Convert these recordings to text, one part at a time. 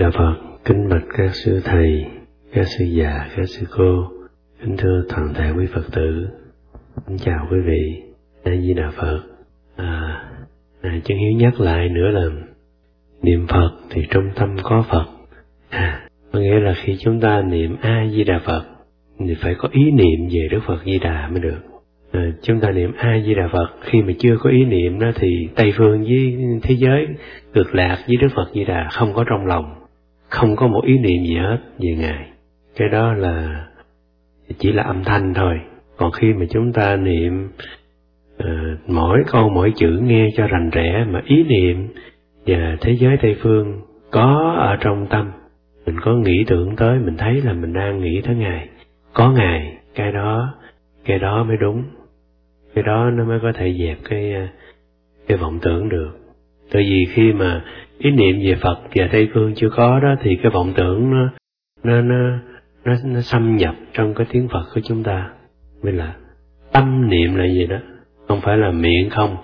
Đà Phật, kính bạch các sư thầy, các sư già, các sư cô, kính thưa toàn thể quý Phật tử, kính chào quý vị, A Di Đà Phật. À, à, chân hiếu nhắc lại nữa là niệm Phật thì trong tâm có Phật. À, có nghĩa là khi chúng ta niệm A Di Đà Phật thì phải có ý niệm về Đức Phật Di Đà mới được. À, chúng ta niệm A Di Đà Phật khi mà chưa có ý niệm đó thì Tây phương với thế giới cực lạc với Đức Phật Di Đà không có trong lòng, không có một ý niệm gì hết về Ngài. Cái đó là chỉ là âm thanh thôi. Còn khi mà chúng ta niệm uh, mỗi câu mỗi chữ nghe cho rành rẽ mà ý niệm và thế giới Tây phương có ở trong tâm, mình có nghĩ tưởng tới, mình thấy là mình đang nghĩ tới Ngài, có Ngài, cái đó, cái đó mới đúng cái đó nó mới có thể dẹp cái ờ, cái vọng tưởng được tại vì khi mà ý niệm về Phật và Tây phương chưa có đó thì cái vọng tưởng nó nó nó nó, nó xâm nhập trong cái tiếng Phật của chúng ta. Nên là tâm niệm là gì đó không phải là miệng không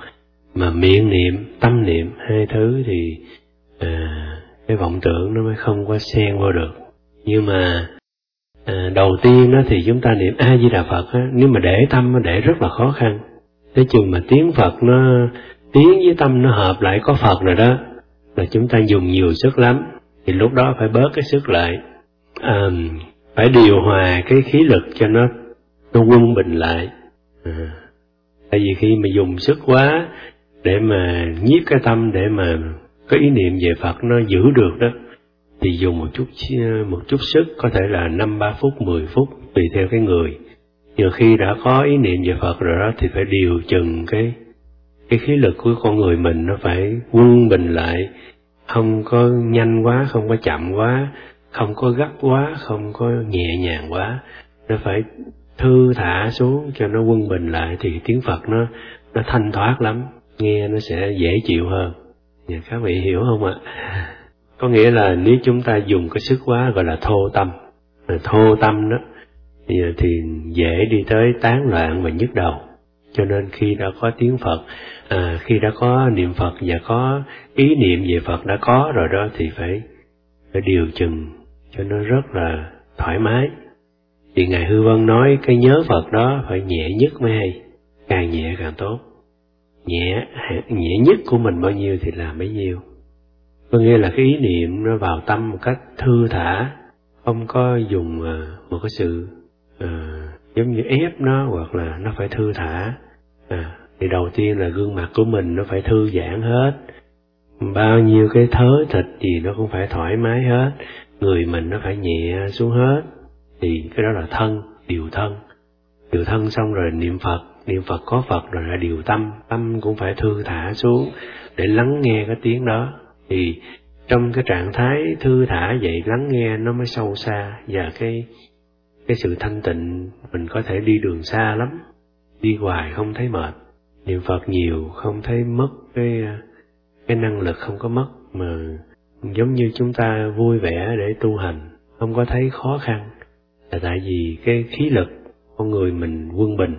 mà miệng niệm tâm niệm hai thứ thì à, cái vọng tưởng nó mới không có xen vô được. Nhưng mà à, đầu tiên đó thì chúng ta niệm a di đà phật á, nếu mà để tâm nó để rất là khó khăn. Tới chừng mà tiếng phật nó tiếng với tâm nó hợp lại có phật rồi đó là chúng ta dùng nhiều sức lắm. Thì lúc đó phải bớt cái sức lại. À, phải điều hòa cái khí lực cho nó nó quân bình lại. À, tại vì khi mà dùng sức quá để mà nhiếp cái tâm để mà có ý niệm về phật nó giữ được đó thì dùng một chút một chút sức có thể là năm ba phút mười phút tùy theo cái người. Nhưng khi đã có ý niệm về Phật rồi đó thì phải điều chừng cái cái khí lực của con người mình nó phải quân bình lại. Không có nhanh quá không có chậm quá không có gấp quá không có nhẹ nhàng quá. Nó phải thư thả xuống cho nó quân bình lại thì tiếng Phật nó nó thanh thoát lắm nghe nó sẽ dễ chịu hơn. Nhà các vị hiểu không ạ? Có nghĩa là nếu chúng ta dùng cái sức quá gọi là thô tâm thô tâm đó thì, thì dễ đi tới tán loạn và nhức đầu cho nên khi đã có tiếng phật à, khi đã có niệm phật và có ý niệm về phật đã có rồi đó thì phải phải điều chừng cho nó rất là thoải mái. Thì ngài hư vân nói cái nhớ phật đó phải nhẹ nhất mới hay càng nhẹ càng tốt. Nhẹ nhẹ nhất của mình bao nhiêu thì làm bấy nhiêu. Có nghĩa là cái ý niệm nó vào tâm một cách thư thả không có dùng à, một cái sự uh, giống như ép nó hoặc là nó phải thư thả à, thì đầu tiên là gương mặt của mình nó phải thư giãn hết. Bao nhiêu cái thớ thịt gì nó cũng phải thoải mái hết. Người mình nó phải nhẹ xuống hết. Thì cái đó là thân điều thân. Điều thân xong rồi niệm phật. Niệm phật có phật rồi là điều tâm. Tâm cũng phải thư thả xuống để lắng nghe cái tiếng đó. Thì trong cái trạng thái thư thả vậy lắng nghe nó mới sâu xa. Và cái cái sự thanh tịnh mình có thể đi đường xa lắm đi hoài không thấy mệt, niệm phật nhiều không thấy mất cái cái năng lực không có mất mà giống như chúng ta vui vẻ để tu hành, không có thấy khó khăn. Là tại vì cái khí lực con người mình quân bình.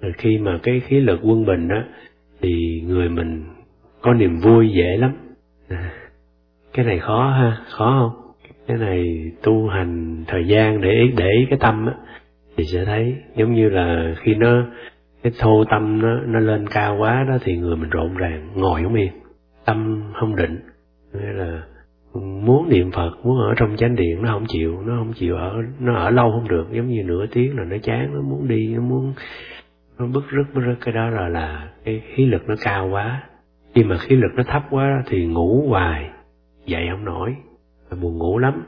Rồi khi mà cái khí lực quân bình đó thì người mình có niềm vui dễ lắm. Cái này khó ha, khó không? Cái này tu hành thời gian để ý để ý cái tâm á, thì sẽ thấy giống như là khi nó cái thô tâm nó nó lên cao quá đó thì người mình rộn ràng, ngồi không yên, tâm không định. Nghĩa là muốn niệm phật, muốn ở trong chánh điện nó không chịu, nó không chịu ở, nó ở lâu không được. Giống như nửa tiếng là nó chán, nó muốn đi, nó muốn, nó bứt rứt bứt rứt. Cái đó là là cái khí lực nó cao quá. Khi mà khí lực nó thấp quá thì ngủ hoài, dậy không nổi. Buồn ngủ lắm.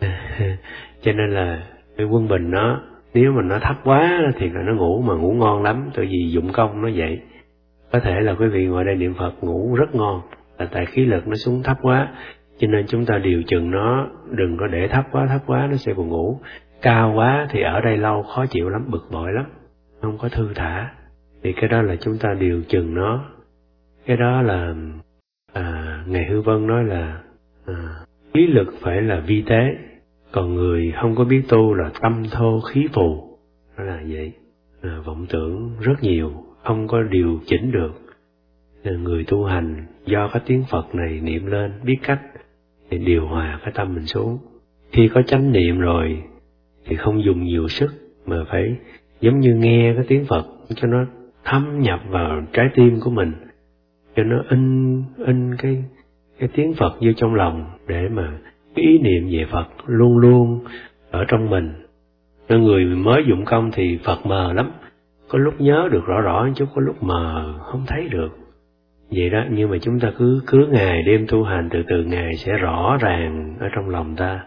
Cho nên là cái quân bình nó nếu mà nó thấp quá thì là nó ngủ mà ngủ ngon lắm. Tại vì dụng công nó vậy. Có thể là quý vị ngồi đây niệm phật ngủ rất ngon là tại khí lực nó xuống thấp quá. Cho nên chúng ta điều chừng nó đừng có để thấp quá thấp quá nó sẽ buồn ngủ. Cao quá thì ở đây lâu khó chịu lắm bực bội lắm. Không có thư thả. Thì cái đó là chúng ta điều chừng nó. Cái đó là à, ngài hư vân nói là à, khí lực phải là vi tế còn người không có biết tu là tâm thô khí phù. Nó là vậy. À, vọng tưởng rất nhiều không có điều chỉnh được. Người tu hành do cái tiếng phật này niệm lên biết cách thì điều hòa cái tâm mình xuống. Khi có chánh niệm rồi thì không dùng nhiều sức mà phải giống như nghe cái tiếng Phật cho nó thâm nhập vào trái tim của mình cho nó in in cái cái tiếng Phật vô trong lòng để mà cái ý niệm về Phật luôn luôn ở trong mình. Nên người mới dụng công thì Phật mờ lắm. Có lúc nhớ được rõ rõ chứ có lúc mờ không thấy được. Vậy đó, nhưng mà chúng ta cứ cứ ngày đêm tu hành, từ từ ngày sẽ rõ ràng ở trong lòng ta.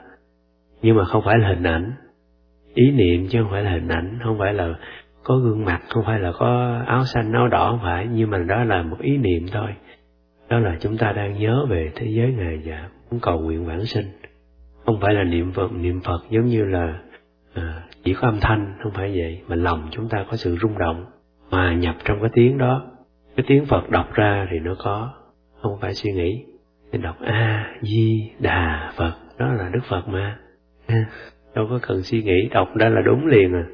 Nhưng mà không phải là hình ảnh. Ý niệm chứ không phải là hình ảnh, không phải là có gương mặt, không phải là có áo xanh, áo đỏ, không phải. Nhưng mà đó là một ý niệm thôi. Đó là chúng ta đang nhớ về thế giới ngày giảm cầu nguyện vãng sinh. Không phải là niệm phật niệm phật giống như là à, chỉ có âm thanh không phải vậy mà lòng chúng ta có sự rung động hòa nhập trong cái tiếng đó. Cái tiếng phật đọc ra thì nó có không phải suy nghĩ. Thì đọc a di đà phật đó là đức phật mà. Đâu có cần suy nghĩ đọc ra là đúng liền à.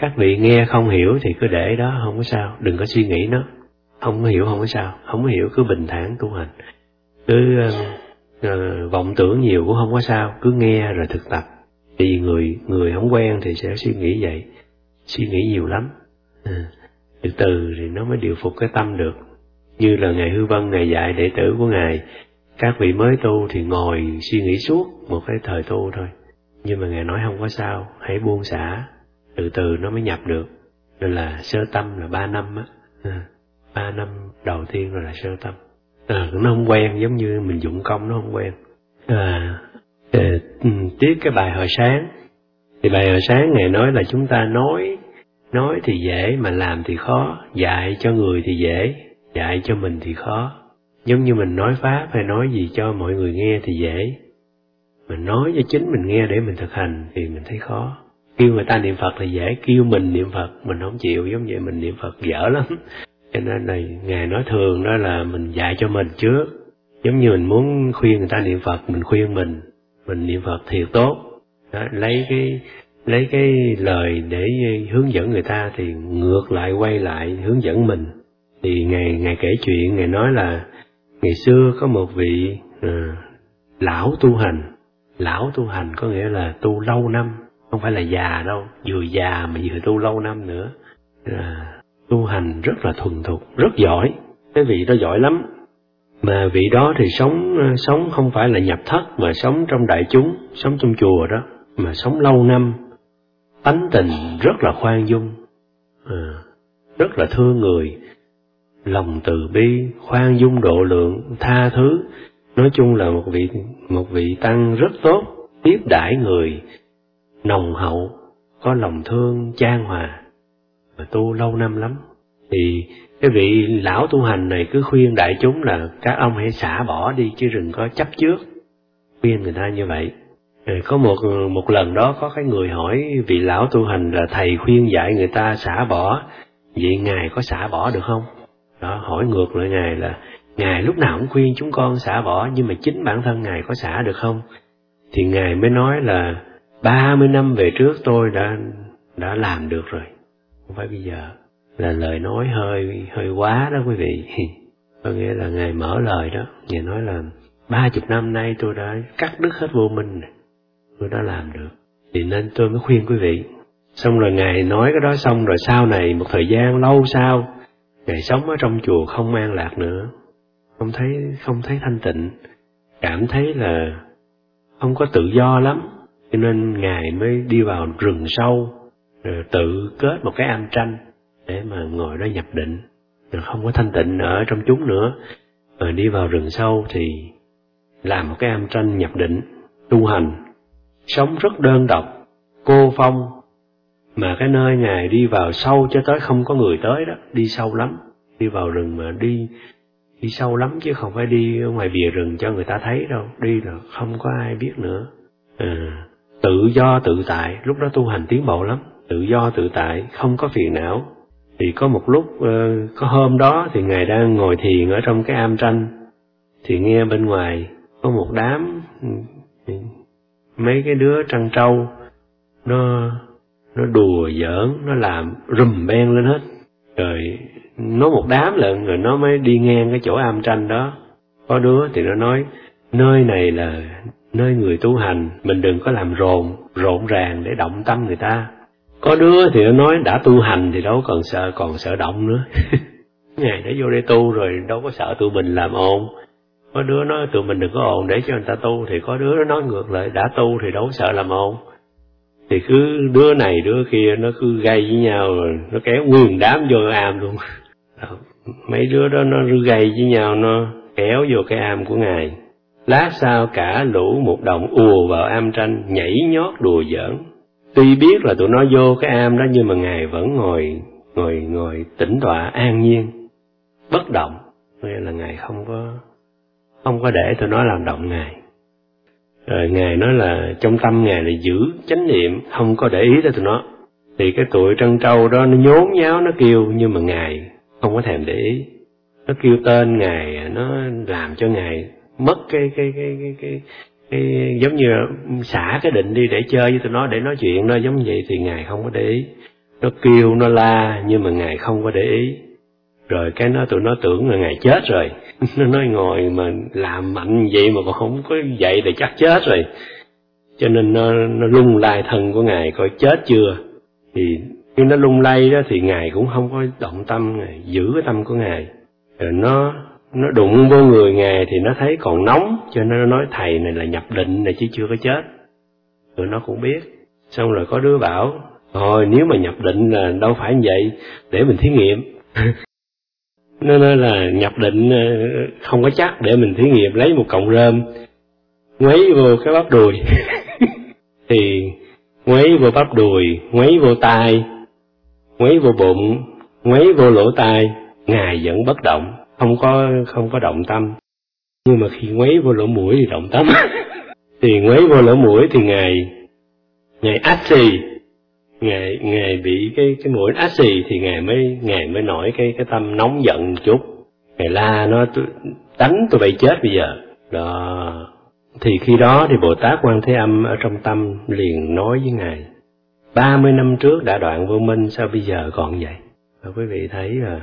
Các vị nghe không hiểu thì cứ để đó không có sao. Đừng có suy nghĩ nó. Không có hiểu không có sao. Không có hiểu cứ bình thản tu hành. Cứ uh, uh, vọng tưởng nhiều cũng không có sao cứ nghe rồi thực tập. Vì người người không quen thì sẽ suy nghĩ vậy suy nghĩ nhiều lắm. À, từ từ thì nó mới điều phục cái tâm được. Như là ngài hư vân ngài dạy đệ tử của ngài các vị mới tu thì ngồi suy nghĩ suốt một cái thời tu thôi. Nhưng mà ngài nói không có sao hãy buông xả. Từ từ nó mới nhập được. Nên là sơ tâm là ba năm á. Ờ, ba năm đầu tiên rồi là sơ tâm à, nó không quen giống như mình dụng công nó không quen. À, ờ, à, tiếp cái bài hồi sáng. Thì bài hồi sáng ngài nói là chúng ta nói nói thì dễ mà làm thì khó dạy cho người thì dễ dạy cho mình thì khó. Giống như mình nói pháp hay nói gì cho mọi người nghe thì dễ. Mình nói cho chính mình nghe để mình thực hành thì mình thấy khó. Kêu người ta niệm phật là dễ kêu mình niệm phật mình không chịu giống vậy mình niệm phật dở lắm cho nên là ngài nói thường đó là mình dạy cho mình trước. Giống như mình muốn khuyên người ta niệm phật mình khuyên mình mình niệm phật thiệt tốt. Đó, lấy cái lấy cái lời để hướng dẫn người ta thì ngược lại quay lại hướng dẫn mình. Thì ngài ngài kể chuyện ngài nói là ngày xưa có một vị à, lão tu hành. Lão tu hành có nghĩa là tu lâu năm không phải là già đâu vừa già mà vừa tu lâu năm nữa. À, tu hành rất là thuần thục rất giỏi. Cái vị đó giỏi lắm. Mà vị đó thì sống ờ, sống không phải là nhập thất mà sống trong đại chúng sống trong chùa đó mà sống lâu năm. Tánh tình rất là khoan dung à, rất là thương người. Lòng từ bi khoan dung độ lượng tha thứ. Nói chung là một vị một vị tăng rất tốt tiếp đãi người. Nồng hậu có lòng thương chan hòa tu lâu năm lắm. Thì cái vị lão tu hành này cứ khuyên đại chúng là các ông hãy xả bỏ đi, chứ đừng có chấp trước. Khuyên người ta như vậy. Rồi có một một lần đó có cái người hỏi vị lão tu hành là thầy khuyên dạy người ta xả bỏ. Vậy ngài có xả bỏ được không? Đó, hỏi ngược lại ngài là, ngài lúc nào cũng khuyên chúng con xả bỏ, nhưng mà chính bản thân ngài có xả được không? Thì ngài mới nói là, ba mươi năm về trước tôi đã đã làm được rồi không phải bây giờ là lời nói hơi hơi quá đó quý vị. Có nghĩa là ngài mở lời đó, ngài nói là ba chục năm nay tôi đã cắt đứt hết vô minh tôi đã làm được. Thì nên tôi mới khuyên quý vị. Xong rồi ngài nói cái đó xong rồi sau này một thời gian lâu sau, ngài sống ở trong chùa không an lạc nữa. Không thấy không thấy thanh tịnh. Cảm thấy là không có tự do lắm. Cho nên ngài mới đi vào rừng sâu rồi tự kết một cái am tranh để mà ngồi đó nhập định. Rồi không có thanh tịnh ở trong chúng nữa. Rồi đi vào rừng sâu thì làm một cái am tranh nhập định tu hành. Sống rất đơn độc cô phong. Mà cái nơi ngài đi vào sâu cho tới không có người tới đó đi sâu lắm. Đi vào rừng mà đi đi sâu lắm chứ không phải đi ở ngoài bìa rừng cho người ta thấy đâu. Đi là không có ai biết nữa. À, tự do tự tại lúc đó tu hành tiến bộ lắm tự do tự tại, không có phiền não. Thì có một lúc ờ, có hôm đó thì ngài đang ngồi thiền ở trong cái am tranh. Thì nghe bên ngoài có một đám ừ, mấy cái đứa trăng trâu, nó nó đùa giỡn, nó làm rùm beng lên hết. Rồi nó một đám lận, rồi nó mới đi ngang cái chỗ am tranh đó. Có đứa thì nó nói, nơi này là nơi người tu hành, mình đừng có làm rộn rộn ràng để động tâm người ta có đứa thì nó nói, đã tu hành thì đâu còn sợ còn sợ động nữa. Ngày đã vô đây tu rồi, đâu có sợ tụi mình làm ồn. Có đứa nói, tụi mình đừng có ồn, để cho người ta tu. Thì có đứa nó nói ngược lại, đã tu thì đâu có sợ làm ồn. Thì cứ đứa này, đứa kia, nó cứ gây với nhau rồi, nó kéo nguyên đám vô am luôn. Mấy đứa đó nó gây với nhau, nó kéo vô cái am của ngài. Lát sau cả lũ một đồng ùa vào am tranh, nhảy nhót đùa giỡn tuy biết là tụi nó vô cái am đó nhưng mà ngài vẫn ngồi ngồi ngồi tĩnh tọa an nhiên bất động. Nghĩa là ngài không có không có để tụi nó làm động ngài. Rồi ngài nói là trong tâm ngài là giữ chánh niệm không có để ý tới tụi nó. Thì cái tụi trân trâu đó nó nhốn nháo nó kêu nhưng mà ngài không có thèm để ý. Nó kêu tên ngài nó làm cho ngài mất cái cái cái cái cái, cái giống như xả cái định đi để chơi với tụi nó, để nói chuyện nó giống vậy thì ngài không có để ý. Nó kêu, nó la, nhưng mà ngài không có để ý. Rồi cái nó, tụi nó tưởng là ngài chết rồi. Nó nói, ngồi mà làm mạnh vậy mà còn không có dậy thì chắc chết rồi. Cho nên nó nó lung lay thân của ngài, coi chết chưa? Thì khi nó lung lay đó thì ngài cũng không có động tâm, ngài giữ cái tâm của ngài. Rồi nó nó đụng vô người ngài thì nó thấy còn nóng, cho nên nó nói, thầy này là nhập định này chứ chưa có chết. Rồi nó cũng biết. Xong rồi có đứa bảo rồi nếu mà nhập định là đâu phải như vậy, để mình thí nghiệm. Nó nói là nhập định ờ, không có chắc, để mình thí nghiệm, lấy một cọng rơm quấy vô cái bắp đùi. Thì quấy vô bắp đùi quấy vô tai quấy vô bụng quấy vô lỗ tai, ngài vẫn bất động không có không có động tâm. Nhưng mà khi quấy vô lỗ mũi thì động tâm. Thì quấy vô lỗ mũi thì ngài ngài ách xì. Ngài ngài bị cái cái mũi ách xì thì ngài mới ngài mới nổi cái cái tâm nóng giận một chút. Ngài la nó đánh tôi bay chết bây giờ. Đó. Thì khi đó thì bồ tát quan thế âm ở trong tâm liền nói với ngài ba mươi năm trước đã đoạn vô minh sao bây giờ còn vậy? Và quý vị thấy là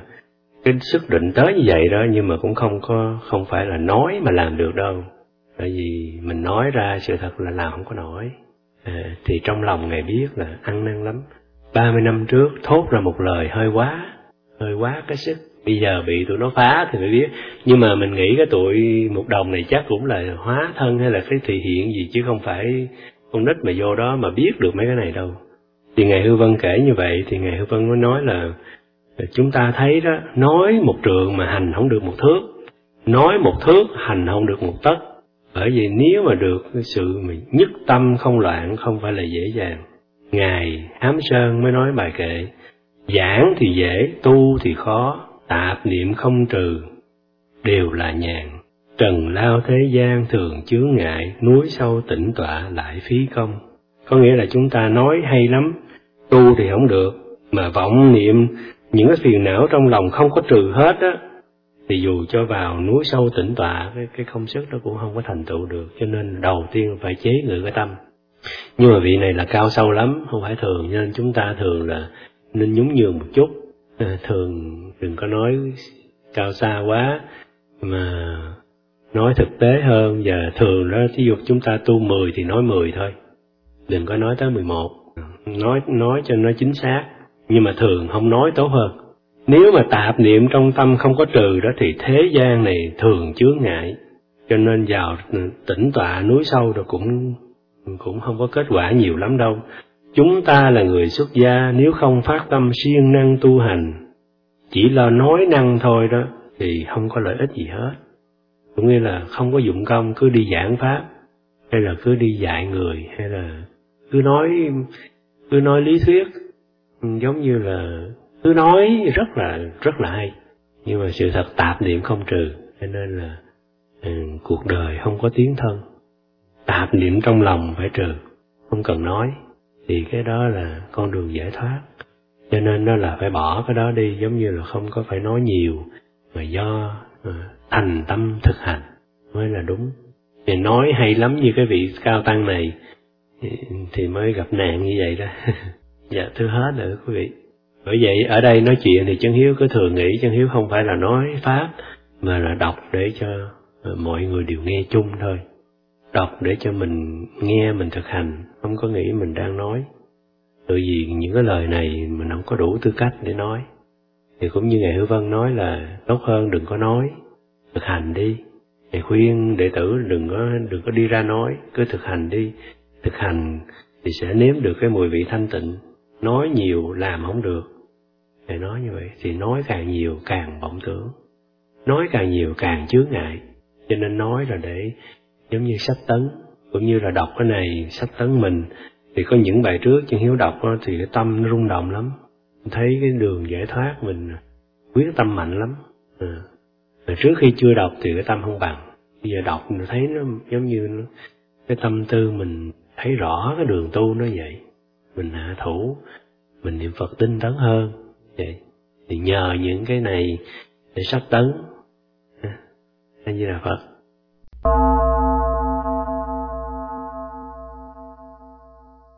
cái sức định tới như vậy đó nhưng mà cũng không có không phải là nói mà làm được đâu. Tại vì mình nói ra sự thật là làm không có nổi. À, thì trong lòng ngài biết là ăn năn lắm. Ba mươi năm trước thốt ra một lời hơi quá hơi quá cái sức. Bây giờ bị tụi nó phá thì mới biết. Nhưng mà mình nghĩ cái tụi một đồng này chắc cũng là hóa thân hay là cái thị hiện gì chứ không phải con nít mà vô đó mà biết được mấy cái này đâu. Thì ngài hư vân kể như vậy thì ngài hư vân mới nói là chúng ta thấy đó, nói một trường mà hành không được một thước, nói một thước hành không được một tấc. Bởi vì nếu mà được, cái sự mà nhất tâm không loạn không phải là dễ dàng. Ngài hám sơn mới nói bài kệ, giảng thì dễ, tu thì khó, tạp niệm không trừ, đều là nhàn. Trần lao thế gian thường chướng ngại, núi sâu tĩnh tọa lại phí công. Có nghĩa là chúng ta nói hay lắm, tu thì không được, mà vọng niệm những cái phiền não trong lòng không có trừ hết á thì dù cho vào núi sâu tĩnh tọa cái cái công sức đó cũng không có thành tựu được cho nên đầu tiên phải chế ngự cái tâm. Nhưng mà vị này là cao sâu lắm không phải thường nên chúng ta thường là nên nhún nhường một chút. À, thường đừng có nói cao xa quá mà nói thực tế hơn và thường đó thí dụ chúng ta tu 10 thì nói 10 thôi đừng có nói tới 11 nói nói cho nó chính xác nhưng mà thường không nói tốt hơn. Nếu mà tạp niệm trong tâm không có trừ đó thì thế gian này thường chướng ngại. Cho nên vào tĩnh tọa núi sâu rồi cũng cũng không có kết quả nhiều lắm đâu. Chúng ta là người xuất gia, nếu không phát tâm siêng năng tu hành, chỉ lo nói năng thôi đó thì không có lợi ích gì hết. Cũng như là không có dụng công, cứ đi giảng pháp, hay là cứ đi dạy người, hay là cứ nói cứ nói lý thuyết giống như là cứ nói rất là rất là hay. Nhưng mà sự thật tạp niệm không trừ cho nên là um, cuộc đời không có tiếng thân. Tạp niệm trong lòng phải trừ không cần nói. Thì cái đó là con đường giải thoát. Cho nên đó là phải bỏ cái đó đi giống như là không có phải nói nhiều mà do uh, thành tâm thực hành mới là đúng. Thì nói hay lắm như cái vị cao tăng này thì mới gặp nạn như vậy đó. dạ thưa hết rồi quý vị. Bởi vậy, ở đây nói chuyện thì chân hiếu cứ thường nghĩ chân hiếu không phải là nói pháp, mà là đọc để cho ờ, mọi người đều nghe chung thôi. Đọc để cho mình nghe, mình thực hành, không có nghĩ mình đang nói. Tự vì những cái lời này mình không có đủ tư cách để nói. Thì cũng như ngài hữu vân nói là, tốt hơn đừng có nói, thực hành đi. Thầy khuyên đệ tử đừng có đừng có đi ra nói, cứ thực hành đi. Thực hành thì sẽ nếm được cái mùi vị thanh tịnh nói nhiều làm không được. Thầy nói như vậy thì nói càng nhiều càng vọng tưởng nói càng nhiều càng chướng ngại. Cho nên nói là để giống như sách tấn cũng như là đọc cái này sách tấn mình thì có những bài trước chân hiếu đọc thì cái tâm nó rung động lắm. Thấy cái đường giải thoát mình quyết tâm mạnh lắm. À. Mà trước khi chưa đọc thì cái tâm không bằng. Bây giờ đọc mình thấy nó giống như nó, cái tâm tư mình thấy rõ cái đường tu nó vậy mình hạ thủ, mình niệm phật tinh tấn hơn. Vậy thì nhờ những cái này để sắp tấn. Anh như là phật.